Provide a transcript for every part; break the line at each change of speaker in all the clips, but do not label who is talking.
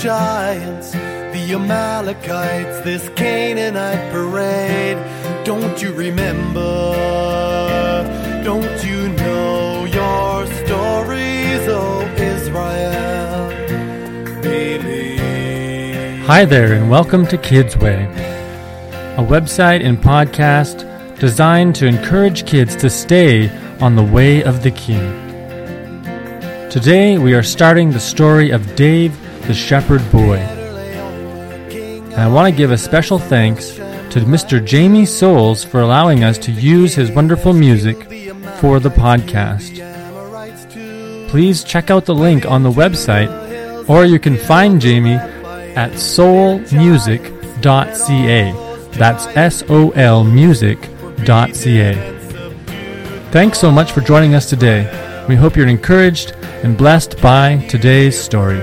giants, the Amalekites, this Canaanite parade? Don't you remember? Don't you know your stories, oh Israel? Believe.
Hi there, and welcome to Kids Way, a website and podcast designed to encourage kids to stay on the way of the King. Today, we are starting the story of Dave the Shepherd Boy. And I want to give a special thanks to Mr. Jamie Soles for allowing us to use his wonderful music for the podcast. Please check out the link on the website, or you can find Jamie at soulmusic.ca. That's S O L music.ca. Thanks so much for joining us today. We hope you're encouraged and blessed by today's story.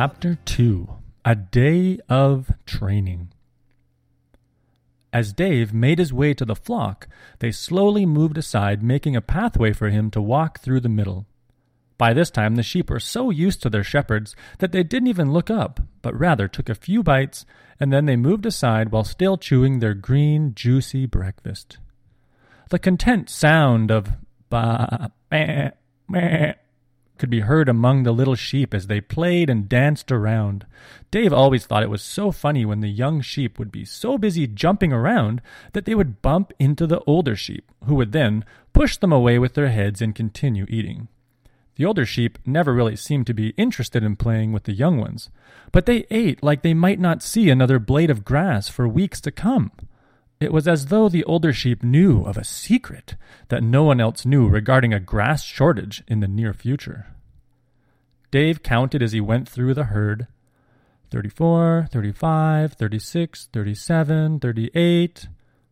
Chapter 2 A Day of Training. As Dave made his way to the flock, they slowly moved aside, making a pathway for him to walk through the middle. By this time, the sheep were so used to their shepherds that they didn't even look up, but rather took a few bites, and then they moved aside while still chewing their green, juicy breakfast. The content sound of ba meh, meh could be heard among the little sheep as they played and danced around. Dave always thought it was so funny when the young sheep would be so busy jumping around that they would bump into the older sheep, who would then push them away with their heads and continue eating. The older sheep never really seemed to be interested in playing with the young ones, but they ate like they might not see another blade of grass for weeks to come. It was as though the older sheep knew of a secret that no one else knew regarding a grass shortage in the near future. Dave counted as he went through the herd 34, 35, 36, 37, 38.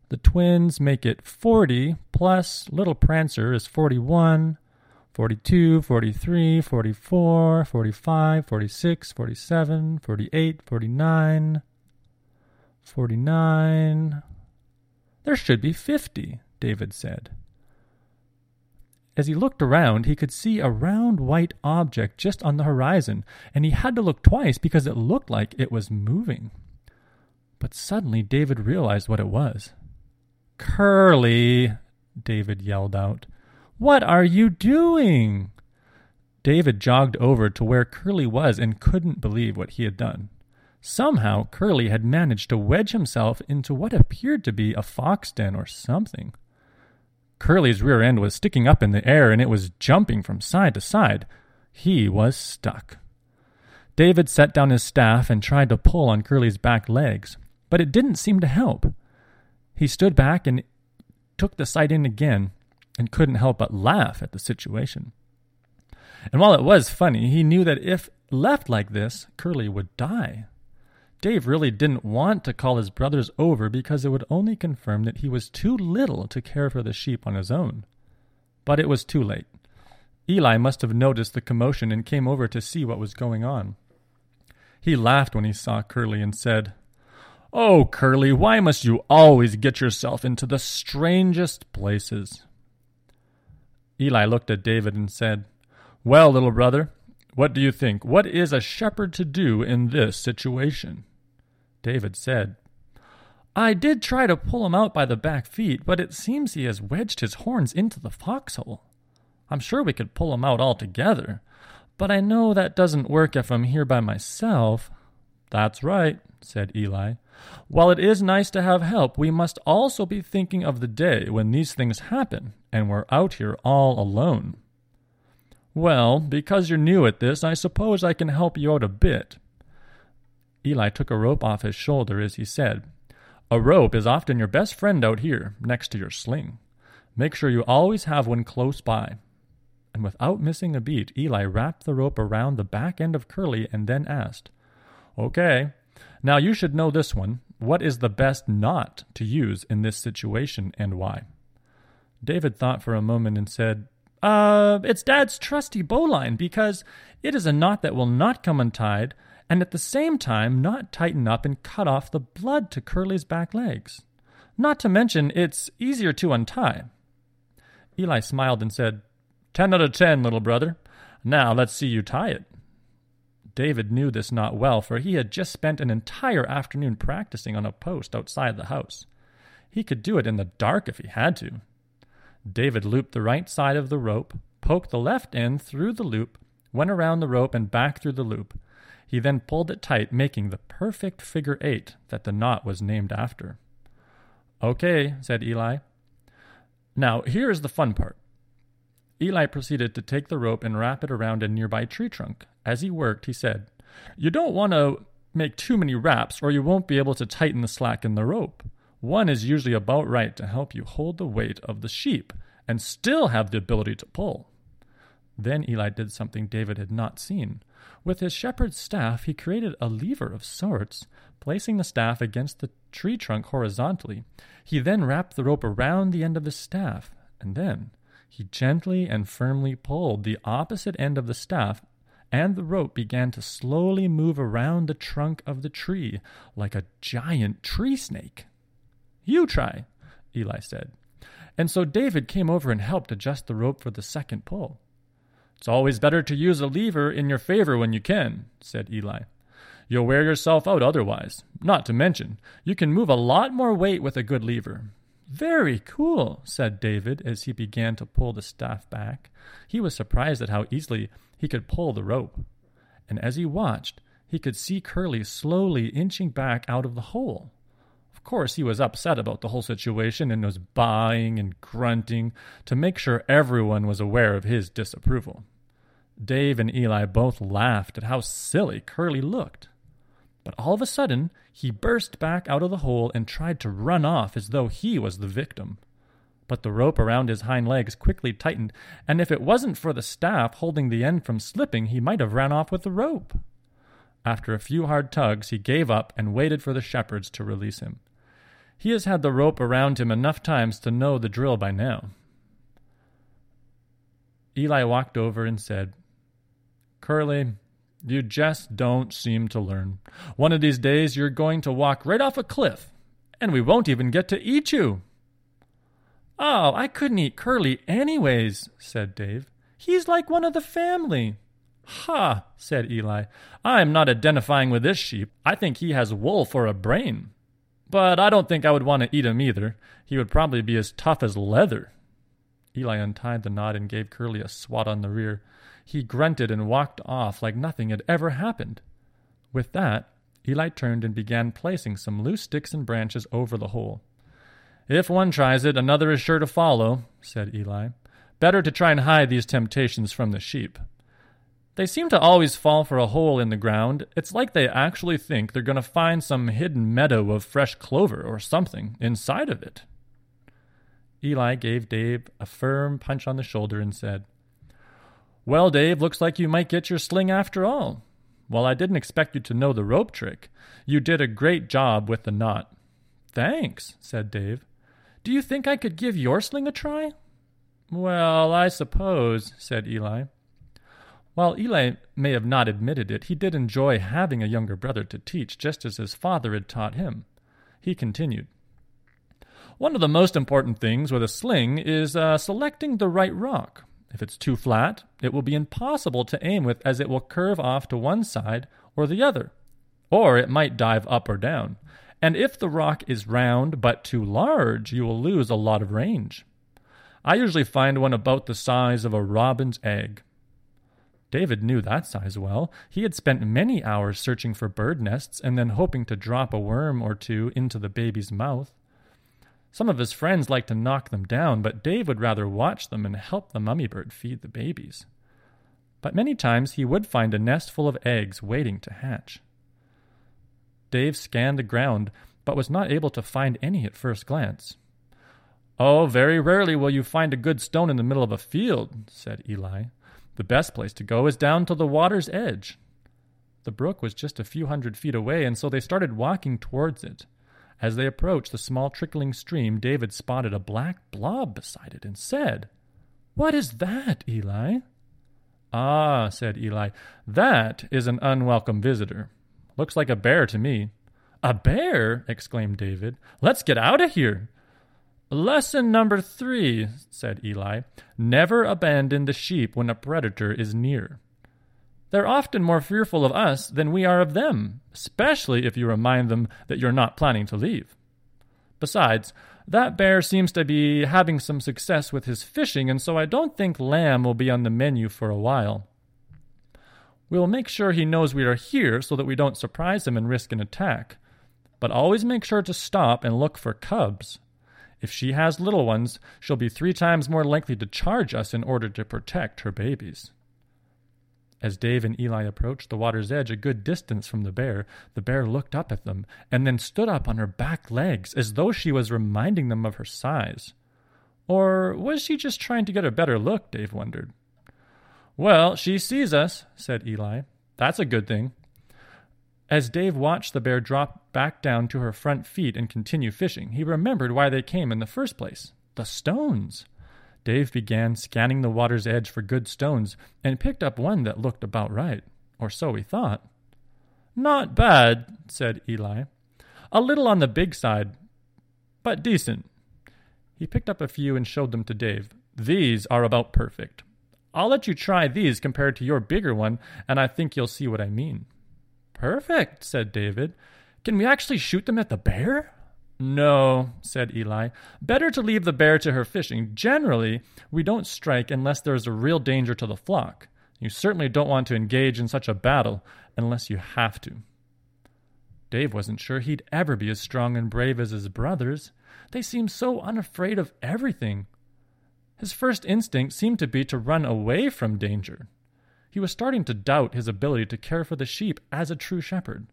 The twins make it 40, plus Little Prancer is 41, 42, 43, 44, 45, 46, 47, 48, 49, 49. There should be 50, David said. As he looked around, he could see a round white object just on the horizon, and he had to look twice because it looked like it was moving. But suddenly David realized what it was. Curly, David yelled out. What are you doing? David jogged over to where Curly was and couldn't believe what he had done. Somehow, Curly had managed to wedge himself into what appeared to be a fox den or something. Curly's rear end was sticking up in the air and it was jumping from side to side. He was stuck. David set down his staff and tried to pull on Curly's back legs, but it didn't seem to help. He stood back and took the sight in again and couldn't help but laugh at the situation. And while it was funny, he knew that if left like this, Curly would die. Dave really didn't want to call his brothers over because it would only confirm that he was too little to care for the sheep on his own. But it was too late. Eli must have noticed the commotion and came over to see what was going on. He laughed when he saw Curly and said, Oh, Curly, why must you always get yourself into the strangest places? Eli looked at David and said, Well, little brother, what do you think? What is a shepherd to do in this situation? David said, I did try to pull him out by the back feet, but it seems he has wedged his horns into the foxhole. I'm sure we could pull him out altogether, but I know that doesn't work if I'm here by myself. That's right, said Eli. While it is nice to have help, we must also be thinking of the day when these things happen and we're out here all alone. Well, because you're new at this, I suppose I can help you out a bit. Eli took a rope off his shoulder as he said, A rope is often your best friend out here, next to your sling. Make sure you always have one close by. And without missing a beat, Eli wrapped the rope around the back end of Curly and then asked, Okay, now you should know this one. What is the best knot to use in this situation and why? David thought for a moment and said, Uh, it's Dad's trusty bowline because it is a knot that will not come untied and at the same time not tighten up and cut off the blood to Curly's back legs. Not to mention, it's easier to untie. Eli smiled and said, Ten out of ten, little brother. Now let's see you tie it. David knew this knot well, for he had just spent an entire afternoon practicing on a post outside the house. He could do it in the dark if he had to. David looped the right side of the rope, poked the left end through the loop, went around the rope and back through the loop. He then pulled it tight, making the perfect figure eight that the knot was named after. Okay, said Eli. Now, here is the fun part. Eli proceeded to take the rope and wrap it around a nearby tree trunk. As he worked, he said, You don't want to make too many wraps, or you won't be able to tighten the slack in the rope. One is usually about right to help you hold the weight of the sheep and still have the ability to pull. Then Eli did something David had not seen. With his shepherd's staff, he created a lever of sorts, placing the staff against the tree trunk horizontally. He then wrapped the rope around the end of the staff, and then he gently and firmly pulled the opposite end of the staff, and the rope began to slowly move around the trunk of the tree like a giant tree snake. You try, Eli said. And so David came over and helped adjust the rope for the second pull. It's always better to use a lever in your favor when you can, said Eli. You'll wear yourself out otherwise. Not to mention, you can move a lot more weight with a good lever. Very cool, said David as he began to pull the staff back. He was surprised at how easily he could pull the rope. And as he watched, he could see Curly slowly inching back out of the hole. Of course, he was upset about the whole situation and was baaing and grunting to make sure everyone was aware of his disapproval. Dave and Eli both laughed at how silly Curly looked. But all of a sudden, he burst back out of the hole and tried to run off as though he was the victim. But the rope around his hind legs quickly tightened, and if it wasn't for the staff holding the end from slipping, he might have ran off with the rope. After a few hard tugs, he gave up and waited for the shepherds to release him. He has had the rope around him enough times to know the drill by now. Eli walked over and said, Curly, you just don't seem to learn. One of these days you're going to walk right off a cliff, and we won't even get to eat you. Oh, I couldn't eat Curly anyways, said Dave. He's like one of the family. Ha, said Eli. I'm not identifying with this sheep. I think he has wool for a brain. But I don't think I would want to eat him either. He would probably be as tough as leather. Eli untied the knot and gave Curly a swat on the rear. He grunted and walked off like nothing had ever happened. With that, Eli turned and began placing some loose sticks and branches over the hole. If one tries it, another is sure to follow, said Eli. Better to try and hide these temptations from the sheep. They seem to always fall for a hole in the ground. It's like they actually think they're going to find some hidden meadow of fresh clover or something inside of it. Eli gave Dave a firm punch on the shoulder and said, Well, Dave, looks like you might get your sling after all. Well, I didn't expect you to know the rope trick. You did a great job with the knot. Thanks, said Dave. Do you think I could give your sling a try? Well, I suppose, said Eli. While Eli may have not admitted it, he did enjoy having a younger brother to teach, just as his father had taught him. He continued One of the most important things with a sling is uh, selecting the right rock. If it's too flat, it will be impossible to aim with as it will curve off to one side or the other, or it might dive up or down. And if the rock is round but too large, you will lose a lot of range. I usually find one about the size of a robin's egg. David knew that size well. He had spent many hours searching for bird nests and then hoping to drop a worm or two into the baby's mouth. Some of his friends liked to knock them down, but Dave would rather watch them and help the mummy bird feed the babies. But many times he would find a nest full of eggs waiting to hatch. Dave scanned the ground, but was not able to find any at first glance. Oh, very rarely will you find a good stone in the middle of a field, said Eli. The best place to go is down to the water's edge. The brook was just a few hundred feet away, and so they started walking towards it. As they approached the small trickling stream, David spotted a black blob beside it and said, What is that, Eli? Ah, said Eli, that is an unwelcome visitor. Looks like a bear to me. A bear? exclaimed David. Let's get out of here. Lesson number three, said Eli never abandon the sheep when a predator is near. They're often more fearful of us than we are of them, especially if you remind them that you're not planning to leave. Besides, that bear seems to be having some success with his fishing, and so I don't think lamb will be on the menu for a while. We'll make sure he knows we are here so that we don't surprise him and risk an attack. But always make sure to stop and look for cubs. If she has little ones, she'll be three times more likely to charge us in order to protect her babies. As Dave and Eli approached the water's edge a good distance from the bear, the bear looked up at them and then stood up on her back legs as though she was reminding them of her size. Or was she just trying to get a better look? Dave wondered. Well, she sees us, said Eli. That's a good thing. As Dave watched the bear drop back down to her front feet and continue fishing, he remembered why they came in the first place the stones. Dave began scanning the water's edge for good stones and picked up one that looked about right, or so he thought. Not bad, said Eli. A little on the big side, but decent. He picked up a few and showed them to Dave. These are about perfect. I'll let you try these compared to your bigger one, and I think you'll see what I mean. Perfect, said David. Can we actually shoot them at the bear? No, said Eli. Better to leave the bear to her fishing. Generally, we don't strike unless there is a real danger to the flock. You certainly don't want to engage in such a battle unless you have to. Dave wasn't sure he'd ever be as strong and brave as his brothers. They seemed so unafraid of everything. His first instinct seemed to be to run away from danger. He was starting to doubt his ability to care for the sheep as a true shepherd.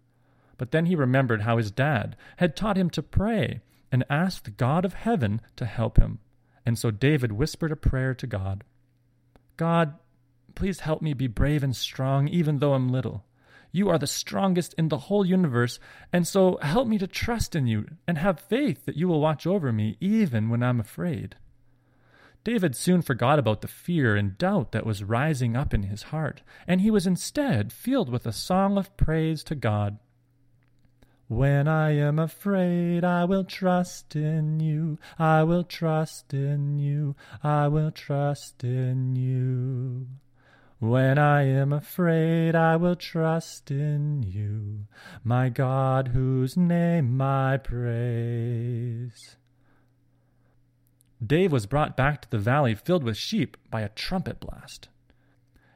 But then he remembered how his dad had taught him to pray and ask the God of heaven to help him. And so David whispered a prayer to God God, please help me be brave and strong, even though I'm little. You are the strongest in the whole universe, and so help me to trust in you and have faith that you will watch over me even when I'm afraid. David soon forgot about the fear and doubt that was rising up in his heart, and he was instead filled with a song of praise to God. When I am afraid, I will trust in you. I will trust in you. I will trust in you. When I am afraid, I will trust in you, my God, whose name I praise. Dave was brought back to the valley filled with sheep by a trumpet blast.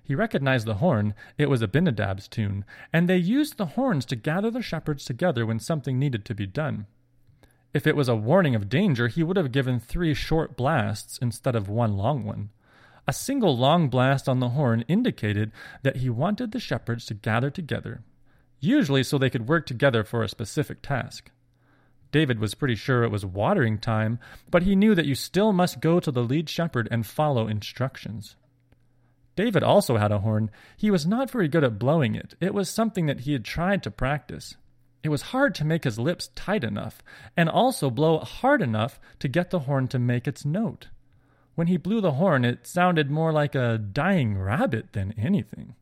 He recognized the horn, it was Abinadab's tune, and they used the horns to gather the shepherds together when something needed to be done. If it was a warning of danger, he would have given three short blasts instead of one long one. A single long blast on the horn indicated that he wanted the shepherds to gather together, usually so they could work together for a specific task. David was pretty sure it was watering time, but he knew that you still must go to the lead shepherd and follow instructions. David also had a horn. He was not very good at blowing it. It was something that he had tried to practice. It was hard to make his lips tight enough, and also blow hard enough to get the horn to make its note. When he blew the horn, it sounded more like a dying rabbit than anything.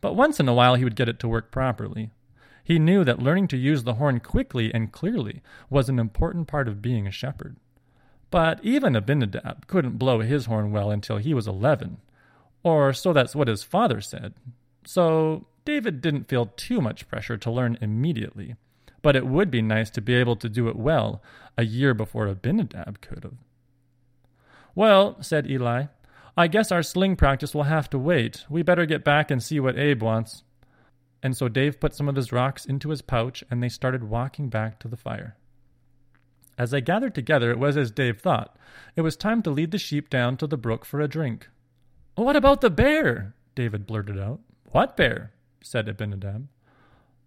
But once in a while he would get it to work properly. He knew that learning to use the horn quickly and clearly was an important part of being a shepherd. But even Abinadab couldn't blow his horn well until he was eleven, or so that's what his father said. So David didn't feel too much pressure to learn immediately, but it would be nice to be able to do it well a year before Abinadab could have. Well, said Eli, I guess our sling practice will have to wait. We better get back and see what Abe wants and so Dave put some of his rocks into his pouch and they started walking back to the fire. As they gathered together, it was as Dave thought. It was time to lead the sheep down to the brook for a drink. What about the bear? David blurted out. What bear? said Abinadab.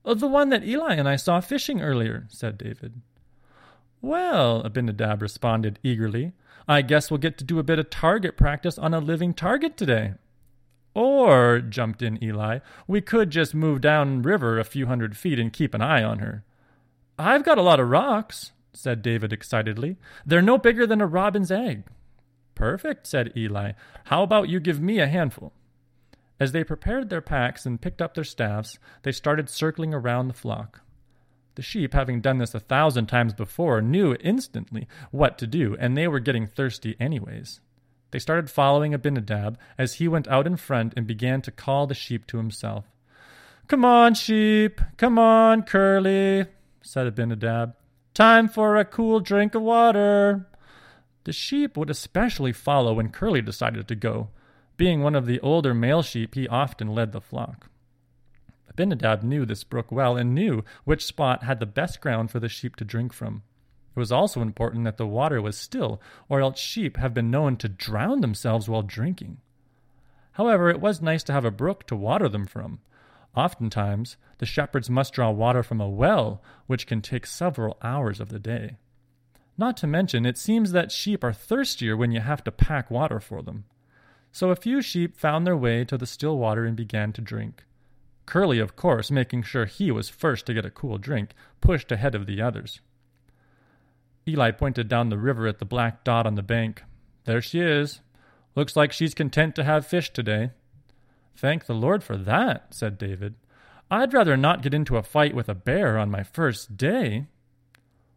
The one that Eli and I saw fishing earlier, said David. Well, Abinadab responded eagerly, I guess we'll get to do a bit of target practice on a living target today. Or, jumped in Eli, we could just move down river a few hundred feet and keep an eye on her. I've got a lot of rocks, said David excitedly. They're no bigger than a robin's egg. Perfect, said Eli. How about you give me a handful? As they prepared their packs and picked up their staffs, they started circling around the flock. The sheep, having done this a thousand times before, knew instantly what to do, and they were getting thirsty anyways. They started following Abinadab as he went out in front and began to call the sheep to himself. Come on, sheep. Come on, Curly, said Abinadab. Time for a cool drink of water. The sheep would especially follow when Curly decided to go. Being one of the older male sheep, he often led the flock. Abinadab knew this brook well and knew which spot had the best ground for the sheep to drink from. It was also important that the water was still, or else sheep have been known to drown themselves while drinking. However, it was nice to have a brook to water them from. Oftentimes, the shepherds must draw water from a well, which can take several hours of the day. Not to mention, it seems that sheep are thirstier when you have to pack water for them. So a few sheep found their way to the still water and began to drink. Curly, of course, making sure he was first to get a cool drink, pushed ahead of the others. Eli pointed down the river at the black dot on the bank. There she is. Looks like she's content to have fish today. Thank the Lord for that, said David. I'd rather not get into a fight with a bear on my first day.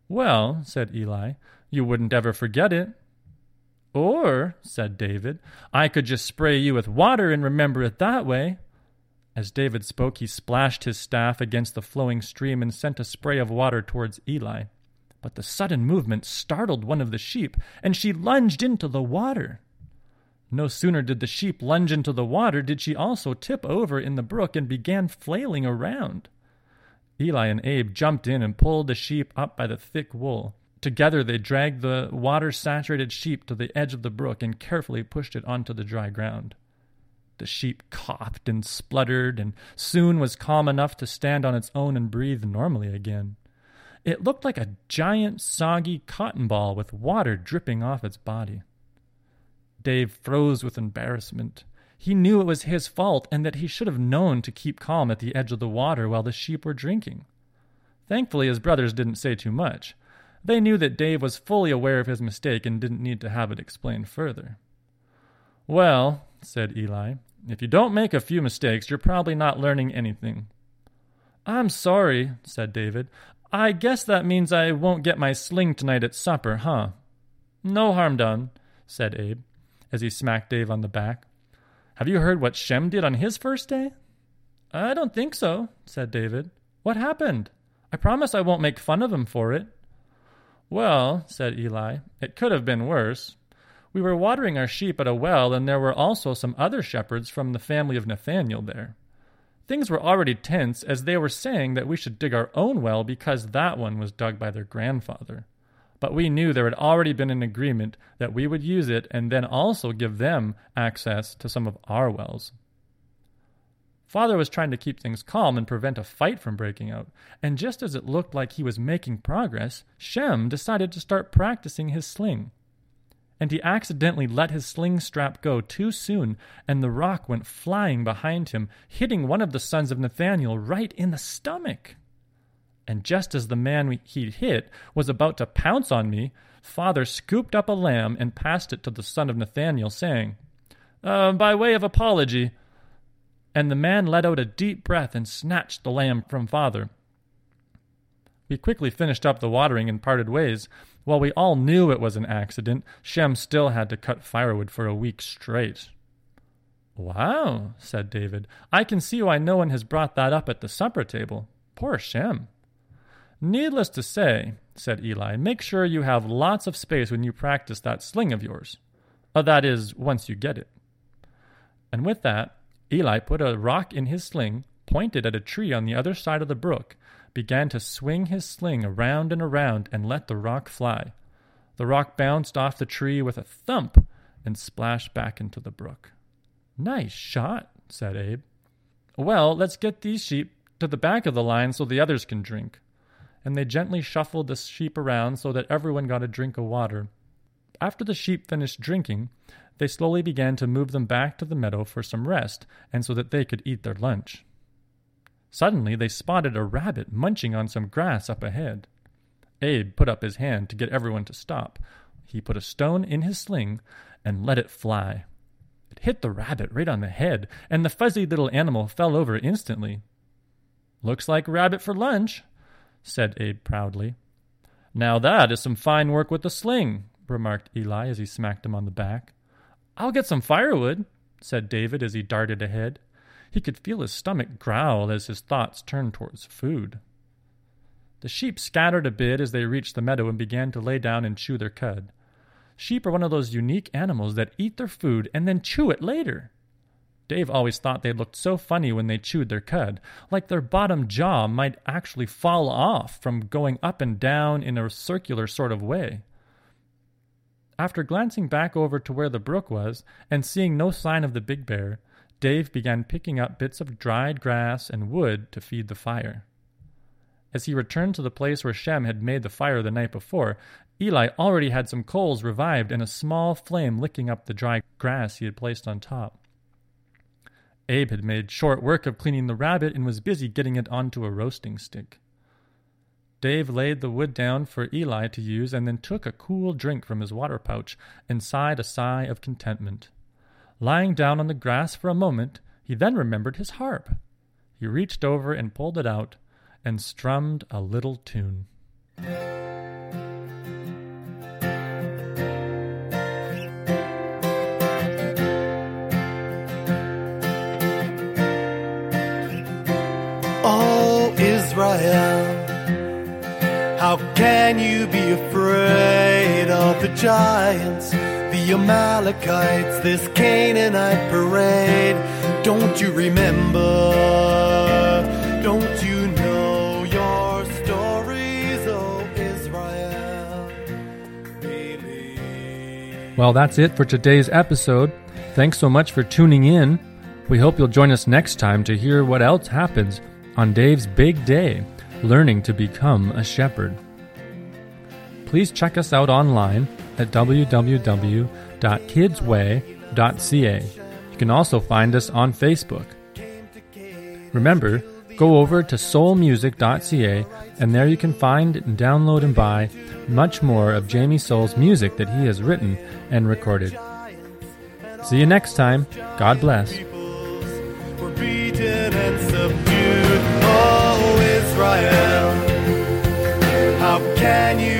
Well, said Eli, you wouldn't ever forget it. Or, said David, I could just spray you with water and remember it that way. As David spoke, he splashed his staff against the flowing stream and sent a spray of water towards Eli. But the sudden movement startled one of the sheep, and she lunged into the water. No sooner did the sheep lunge into the water did she also tip over in the brook and began flailing around. Eli and Abe jumped in and pulled the sheep up by the thick wool. Together they dragged the water saturated sheep to the edge of the brook and carefully pushed it onto the dry ground. The sheep coughed and spluttered and soon was calm enough to stand on its own and breathe normally again. It looked like a giant, soggy cotton ball with water dripping off its body. Dave froze with embarrassment. He knew it was his fault and that he should have known to keep calm at the edge of the water while the sheep were drinking. Thankfully, his brothers didn't say too much. They knew that Dave was fully aware of his mistake and didn't need to have it explained further. Well, said Eli, if you don't make a few mistakes, you're probably not learning anything. I'm sorry, said David. I guess that means I won't get my sling tonight at supper, huh? No harm done, said Abe, as he smacked Dave on the back. Have you heard what Shem did on his first day? I don't think so, said David. What happened? I promise I won't make fun of him for it. Well, said Eli, it could have been worse. We were watering our sheep at a well, and there were also some other shepherds from the family of Nathaniel there. Things were already tense as they were saying that we should dig our own well because that one was dug by their grandfather. But we knew there had already been an agreement that we would use it and then also give them access to some of our wells. Father was trying to keep things calm and prevent a fight from breaking out, and just as it looked like he was making progress, Shem decided to start practicing his sling and he accidentally let his sling strap go too soon, and the rock went flying behind him, hitting one of the sons of Nathaniel right in the stomach. And just as the man he'd hit was about to pounce on me, father scooped up a lamb and passed it to the son of Nathaniel, saying, uh, By way of apology. And the man let out a deep breath and snatched the lamb from father. We quickly finished up the watering and parted ways, while we all knew it was an accident, Shem still had to cut firewood for a week straight. Wow, said David. I can see why no one has brought that up at the supper table. Poor Shem. Needless to say, said Eli, make sure you have lots of space when you practice that sling of yours. Uh, that is, once you get it. And with that, Eli put a rock in his sling, pointed at a tree on the other side of the brook, began to swing his sling around and around and let the rock fly. The rock bounced off the tree with a thump and splashed back into the brook. Nice shot, said Abe. Well, let's get these sheep to the back of the line so the others can drink. and they gently shuffled the sheep around so that everyone got a drink of water. After the sheep finished drinking, they slowly began to move them back to the meadow for some rest and so that they could eat their lunch. Suddenly, they spotted a rabbit munching on some grass up ahead. Abe put up his hand to get everyone to stop. He put a stone in his sling and let it fly. It hit the rabbit right on the head, and the fuzzy little animal fell over instantly. Looks like rabbit for lunch, said Abe proudly. Now that is some fine work with the sling, remarked Eli as he smacked him on the back. I'll get some firewood, said David as he darted ahead. He could feel his stomach growl as his thoughts turned towards food. The sheep scattered a bit as they reached the meadow and began to lay down and chew their cud. Sheep are one of those unique animals that eat their food and then chew it later. Dave always thought they looked so funny when they chewed their cud, like their bottom jaw might actually fall off from going up and down in a circular sort of way. After glancing back over to where the brook was and seeing no sign of the big bear, Dave began picking up bits of dried grass and wood to feed the fire. As he returned to the place where Shem had made the fire the night before, Eli already had some coals revived and a small flame licking up the dry grass he had placed on top. Abe had made short work of cleaning the rabbit and was busy getting it onto a roasting stick. Dave laid the wood down for Eli to use and then took a cool drink from his water pouch and sighed a sigh of contentment. Lying down on the grass for a moment, he then remembered his harp. He reached over and pulled it out and strummed a little tune.
Oh, Israel. How can you be afraid of the giants, Amalekites, this Canaanite parade? Don't you remember? Don't you know your stories, oh Israel? Believe.
Well, that's it for today's episode. Thanks so much for tuning in. We hope you'll join us next time to hear what else happens on Dave's big day, learning to become a shepherd. Please check us out online at www.kidsway.ca. You can also find us on Facebook. Remember, go over to soulmusic.ca and there you can find and download and buy much more of Jamie Soles' music that he has written and recorded. See you next time. God bless.
how can you?